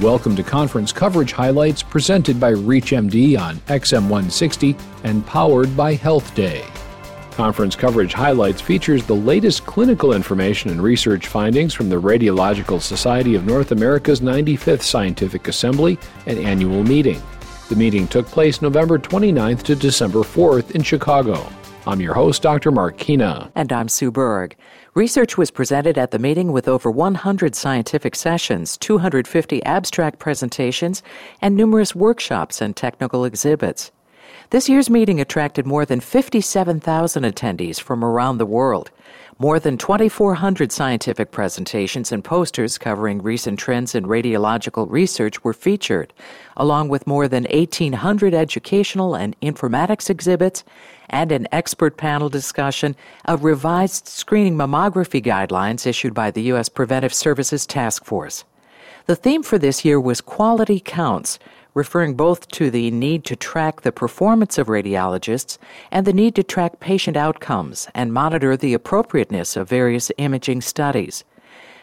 Welcome to conference coverage highlights presented by ReachMD on XM160 and powered by Health Day. Conference coverage highlights features the latest clinical information and research findings from the Radiological Society of North America's 95th Scientific Assembly and annual meeting. The meeting took place November 29th to December 4th in Chicago. I'm your host, Dr. Mark Kina. And I'm Sue Berg. Research was presented at the meeting with over 100 scientific sessions, 250 abstract presentations, and numerous workshops and technical exhibits. This year's meeting attracted more than 57,000 attendees from around the world. More than 2,400 scientific presentations and posters covering recent trends in radiological research were featured, along with more than 1,800 educational and informatics exhibits and an expert panel discussion of revised screening mammography guidelines issued by the U.S. Preventive Services Task Force. The theme for this year was Quality Counts, referring both to the need to track the performance of radiologists and the need to track patient outcomes and monitor the appropriateness of various imaging studies.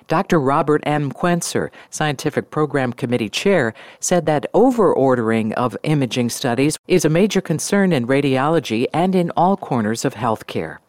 Dr. Robert M. Quencer, Scientific Program Committee Chair, said that overordering of imaging studies is a major concern in radiology and in all corners of healthcare.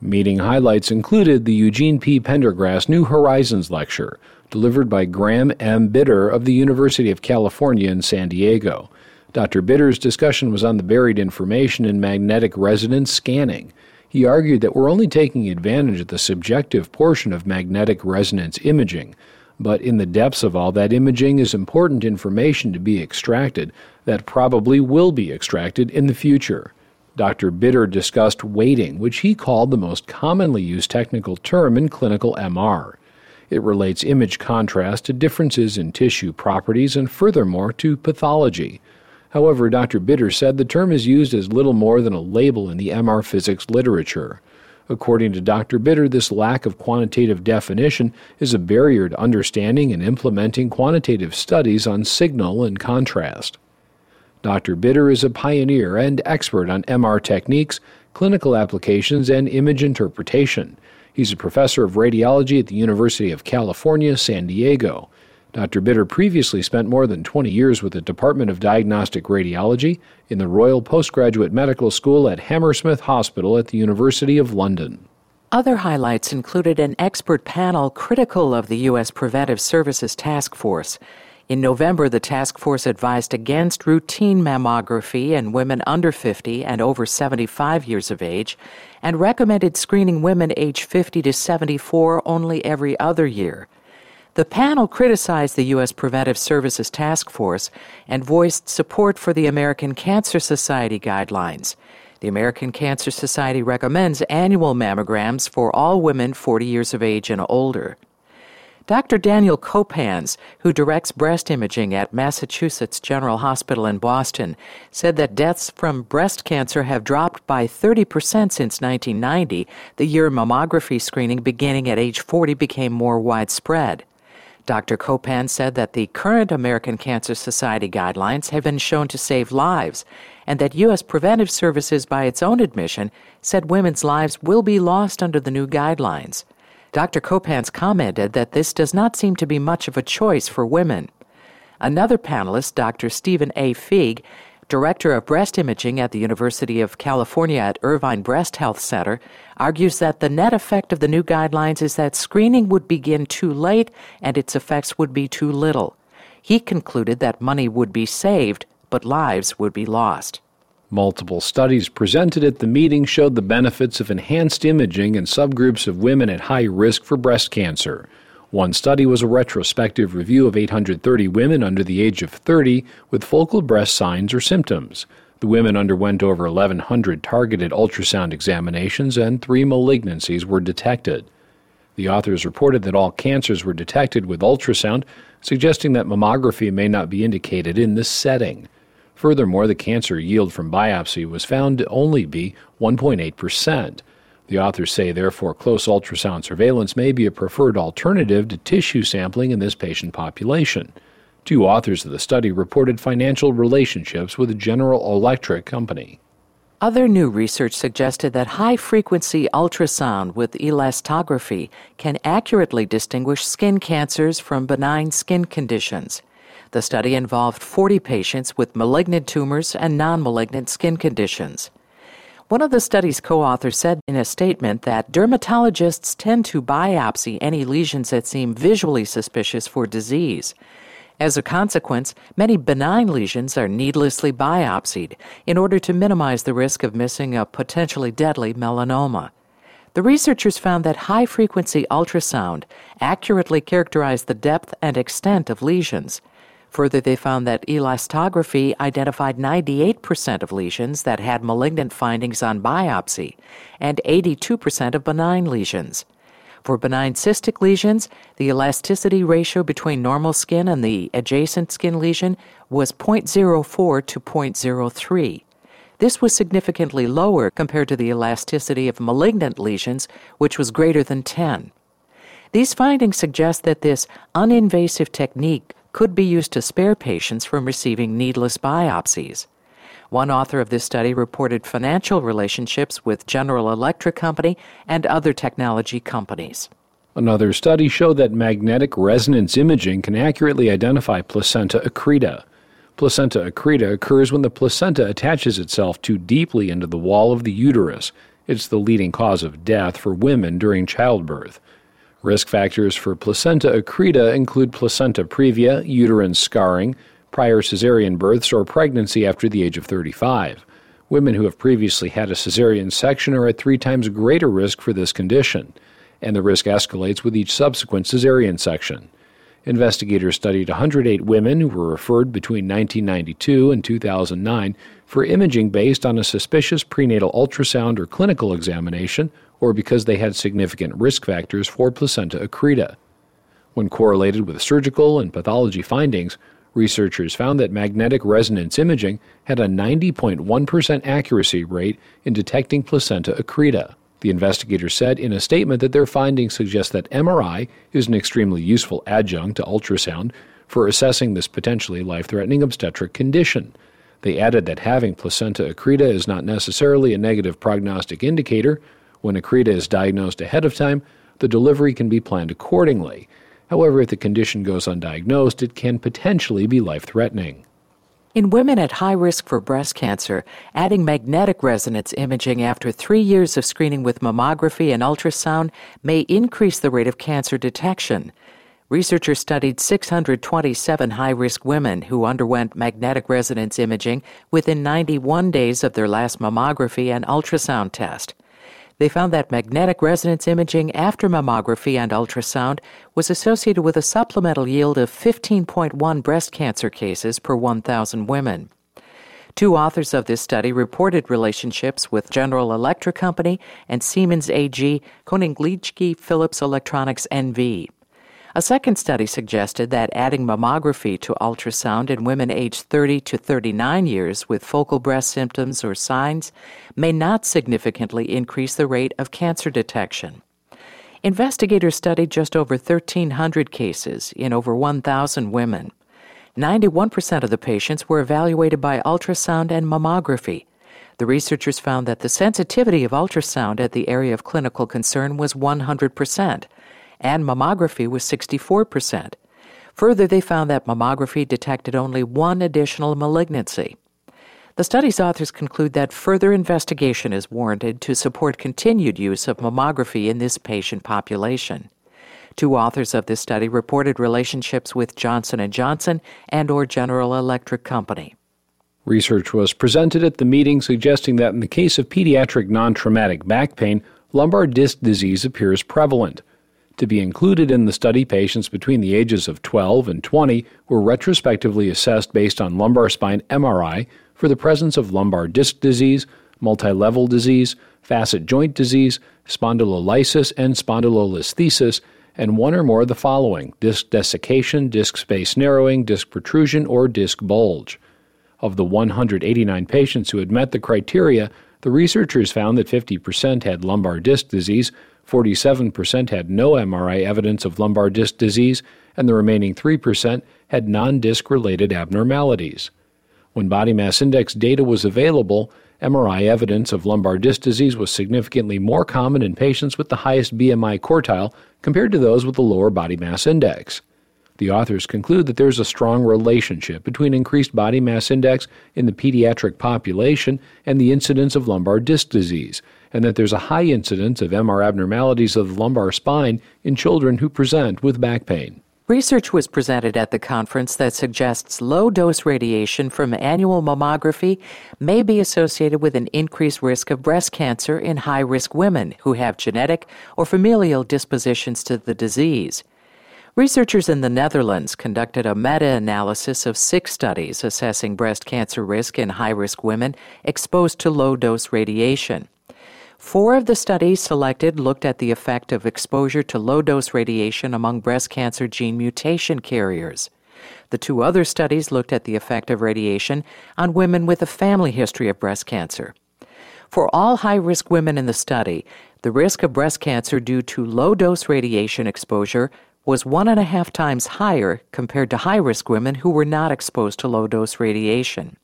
Meeting highlights included the Eugene P. Pendergrass New Horizons Lecture, delivered by Graeme M. Bydder of the University of California in San Diego. Dr. Bydder's discussion was on the buried information in magnetic resonance scanning. He argued that we're only taking advantage of the subjective portion of magnetic resonance imaging, but in the depths of all that imaging is important information to be extracted that probably will be extracted in the future. Dr. Bydder discussed weighting, which he called the most commonly used technical term in clinical MR. It relates image contrast to differences in tissue properties and furthermore to pathology. However, Dr. Bydder said the term is used as little more than a label in the MR physics literature. According to Dr. Bydder, this lack of quantitative definition is a barrier to understanding and implementing quantitative studies on signal and contrast. Dr. Bydder is a pioneer and expert on MR techniques, clinical applications, and image interpretation. He's a professor of radiology at the University of California, San Diego. Dr. Bydder previously spent more than 20 years with the Department of Diagnostic Radiology in the Royal Postgraduate Medical School at Hammersmith Hospital at the University of London. Other highlights included an expert panel critical of the U.S. Preventive Services Task Force. In November, the task force advised against routine mammography in women under 50 and over 75 years of age and recommended screening women age 50 to 74 only every other year. The panel criticized the U.S. Preventive Services Task Force and voiced support for the American Cancer Society guidelines. The American Cancer Society recommends annual mammograms for all women 40 years of age and older. Dr. Daniel Kopans, who directs breast imaging at Massachusetts General Hospital in Boston, said that deaths from breast cancer have dropped by 30% since 1990, the year mammography screening beginning at age 40 became more widespread. Dr. Kopan said that the current American Cancer Society guidelines have been shown to save lives, and that U.S. Preventive Services, by its own admission, said women's lives will be lost under the new guidelines. Dr. Kopans commented that this does not seem to be much of a choice for women. Another panelist, Dr. Stephen A. Feig, director of breast imaging at the University of California at Irvine Breast Health Center, argues that the net effect of the new guidelines is that screening would begin too late and its effects would be too little. He concluded that money would be saved, but lives would be lost. Multiple studies presented at the meeting showed the benefits of enhanced imaging in subgroups of women at high risk for breast cancer. One study was a retrospective review of 830 women under the age of 30 with focal breast signs or symptoms. The women underwent over 1,100 targeted ultrasound examinations and three malignancies were detected. The authors reported that all cancers were detected with ultrasound, suggesting that mammography may not be indicated in this setting. Furthermore, the cancer yield from biopsy was found to only be 1.8%. The authors say, therefore, close ultrasound surveillance may be a preferred alternative to tissue sampling in this patient population. Two authors of the study reported financial relationships with a General Electric Company. Other new research suggested that high frequency ultrasound with elastography can accurately distinguish skin cancers from benign skin conditions. The study involved 40 patients with malignant tumors and non malignant skin conditions. One of the study's co authors said in a statement that dermatologists tend to biopsy any lesions that seem visually suspicious for disease. As a consequence, many benign lesions are needlessly biopsied in order to minimize the risk of missing a potentially deadly melanoma. The researchers found that high frequency ultrasound accurately characterized the depth and extent of lesions. Further, they found that elastography identified 98% of lesions that had malignant findings on biopsy and 82% of benign lesions. For benign cystic lesions, the elasticity ratio between normal skin and the adjacent skin lesion was 0.04 to 0.03. This was significantly lower compared to the elasticity of malignant lesions, which was greater than 10. These findings suggest that this uninvasive technique could be used to spare patients from receiving needless biopsies. One author of this study reported financial relationships with General Electric Company and other technology companies. Another study showed that magnetic resonance imaging can accurately identify placenta accreta. Placenta accreta occurs when the placenta attaches itself too deeply into the wall of the uterus. It's the leading cause of death for women during childbirth. Risk factors for placenta accreta include placenta previa, uterine scarring, prior cesarean births, or pregnancy after the age of 35. Women who have previously had a cesarean section are at three times greater risk for this condition, and the risk escalates with each subsequent cesarean section. Investigators studied 108 women who were referred between 1992 and 2009 for imaging based on a suspicious prenatal ultrasound or clinical examination or because they had significant risk factors for placenta accreta. When correlated with surgical and pathology findings, researchers found that magnetic resonance imaging had a 90.1% accuracy rate in detecting placenta accreta. The investigators said in a statement that their findings suggest that MRI is an extremely useful adjunct to ultrasound for assessing this potentially life threatening obstetric condition. They added that having placenta accreta is not necessarily a negative prognostic indicator, when accreta is diagnosed ahead of time, the delivery can be planned accordingly. However, if the condition goes undiagnosed, it can potentially be life threatening. In women at high risk for breast cancer, adding magnetic resonance imaging after three years of screening with mammography and ultrasound may increase the rate of cancer detection. Researchers studied 627 high risk women who underwent magnetic resonance imaging within 91 days of their last mammography and ultrasound test. They found that magnetic resonance imaging after mammography and ultrasound was associated with a supplemental yield of 15.1 breast cancer cases per 1,000 women. Two authors of this study reported relationships with General Electric Company and Siemens AG Koninklijke Philips Electronics NV. A second study suggested that adding mammography to ultrasound in women aged 30 to 39 years with focal breast symptoms or signs may not significantly increase the rate of cancer detection. Investigators studied just over 1,300 cases in over 1,000 women. 91% of the patients were evaluated by ultrasound and mammography. The researchers found that the sensitivity of ultrasound at the area of clinical concern was 100%, and mammography was 64%. Further, they found that mammography detected only one additional malignancy. The study's authors conclude that further investigation is warranted to support continued use of mammography in this patient population. Two authors of this study reported relationships with Johnson & Johnson and or General Electric Company. Research was presented at the meeting suggesting that in the case of pediatric non-traumatic back pain, lumbar disc disease appears prevalent. To be included in the study, patients between the ages of 12 and 20 were retrospectively assessed based on lumbar spine MRI for the presence of lumbar disc disease, multi-level disease, facet joint disease, spondylolysis and spondylolisthesis, and one or more of the following disc desiccation, disc space narrowing, disc protrusion, or disc bulge. Of the 189 patients who had met the criteria, the researchers found that 50% had lumbar disc disease, 47% had no MRI evidence of lumbar disc disease, and the remaining 3% had non disc related abnormalities. When body mass index data was available, MRI evidence of lumbar disc disease was significantly more common in patients with the highest BMI quartile compared to those with the lower body mass index. The authors conclude that there's a strong relationship between increased body mass index in the pediatric population and the incidence of lumbar disc disease, and that there's a high incidence of MR abnormalities of the lumbar spine in children who present with back pain. Research was presented at the conference that suggests low dose radiation from annual mammography may be associated with an increased risk of breast cancer in high risk women who have genetic or familial dispositions to the disease. Researchers in the Netherlands conducted a meta analysis of six studies assessing breast cancer risk in high risk women exposed to low dose radiation. Four of the studies selected looked at the effect of exposure to low dose radiation among breast cancer gene mutation carriers. The two other studies looked at the effect of radiation on women with a family history of breast cancer. For all high risk women in the study, the risk of breast cancer due to low dose radiation exposure was one and a half times higher compared to high risk women who were not exposed to low dose radiation.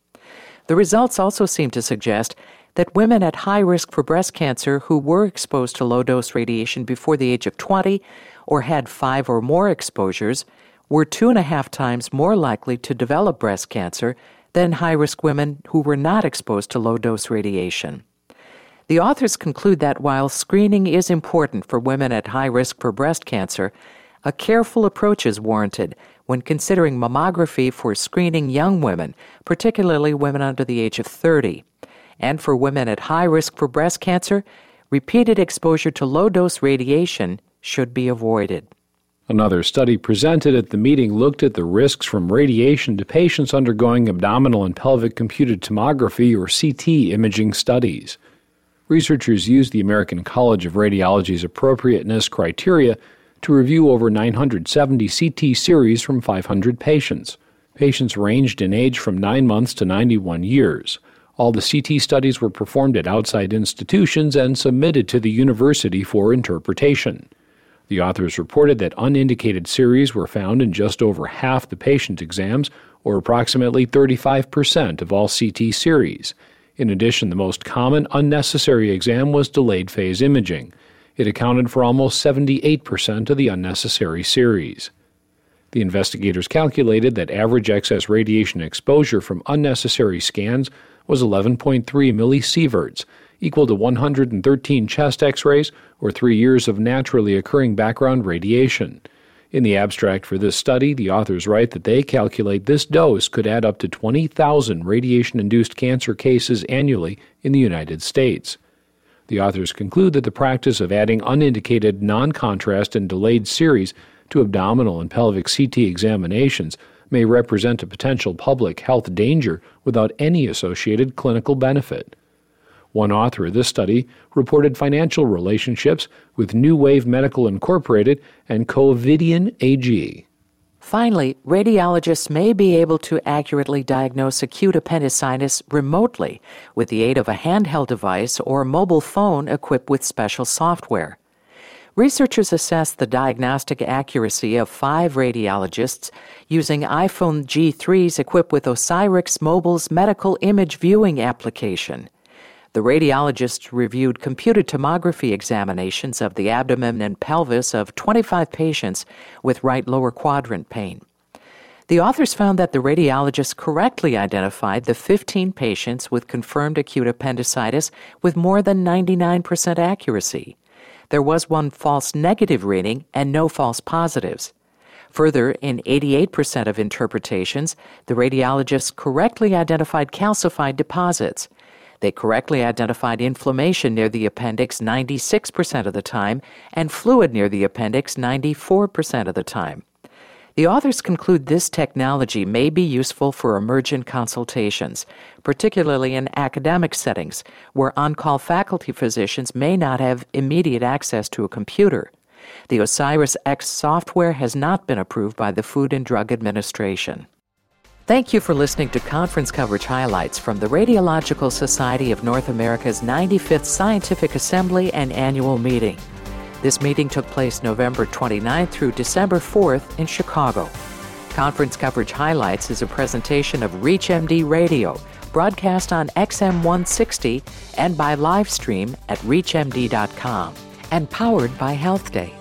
The results also seem to suggest that women at high risk for breast cancer who were exposed to low dose radiation before the age of 20 or had five or more exposures were two and a half times more likely to develop breast cancer than high risk women who were not exposed to low dose radiation. The authors conclude that while screening is important for women at high risk for breast cancer, a careful approach is warranted when considering mammography for screening young women, particularly women under the age of 30. And for women at high risk for breast cancer, repeated exposure to low dose radiation should be avoided. Another study presented at the meeting looked at the risks from radiation to patients undergoing abdominal and pelvic computed tomography or CT imaging studies. Researchers used the American College of Radiology's appropriateness criteria to review over 970 CT series from 500 patients. Patients ranged in age from 9 months to 91 years. All the CT studies were performed at outside institutions and submitted to the university for interpretation. The authors reported that unindicated series were found in just over half the patient exams, or approximately 35% of all CT series. In addition, the most common unnecessary exam was delayed phase imaging. It accounted for almost 78% of the unnecessary series. The investigators calculated that average excess radiation exposure from unnecessary scans was 11.3 millisieverts, equal to 113 chest x rays or three years of naturally occurring background radiation. In the abstract for this study, the authors write that they calculate this dose could add up to 20,000 radiation induced cancer cases annually in the United States. The authors conclude that the practice of adding unindicated non contrast and delayed series to abdominal and pelvic CT examinations may represent a potential public health danger without any associated clinical benefit. One author of this study reported financial relationships with NeuWave Medical Incorporated and Covidien AG. Finally, radiologists may be able to accurately diagnose acute appendicitis remotely with the aid of a handheld device or mobile phone equipped with special software. Researchers assessed the diagnostic accuracy of five radiologists using iPhone G3s equipped with Osirix Mobile's medical image viewing application. The radiologists reviewed computed tomography examinations of the abdomen and pelvis of 25 patients with right lower quadrant pain. The authors found that the radiologists correctly identified the 15 patients with confirmed acute appendicitis with more than 99% accuracy there was one false negative reading and no false positives. Further, in 88% of interpretations, the radiologists correctly identified calcified deposits. They correctly identified inflammation near the appendix 96% of the time and fluid near the appendix 94% of the time. The authors conclude this technology may be useful for emergent consultations, particularly in academic settings where on call faculty physicians may not have immediate access to a computer. The OsiriX software has not been approved by the Food and Drug Administration. Thank you for listening to conference coverage highlights from the Radiological Society of North America's 95th Scientific Assembly and Annual Meeting. This meeting took place November 29th through December 4th in Chicago. Conference Coverage Highlights is a presentation of ReachMD Radio, broadcast on XM 160 and by live stream at ReachMD.com, and powered by Health Day.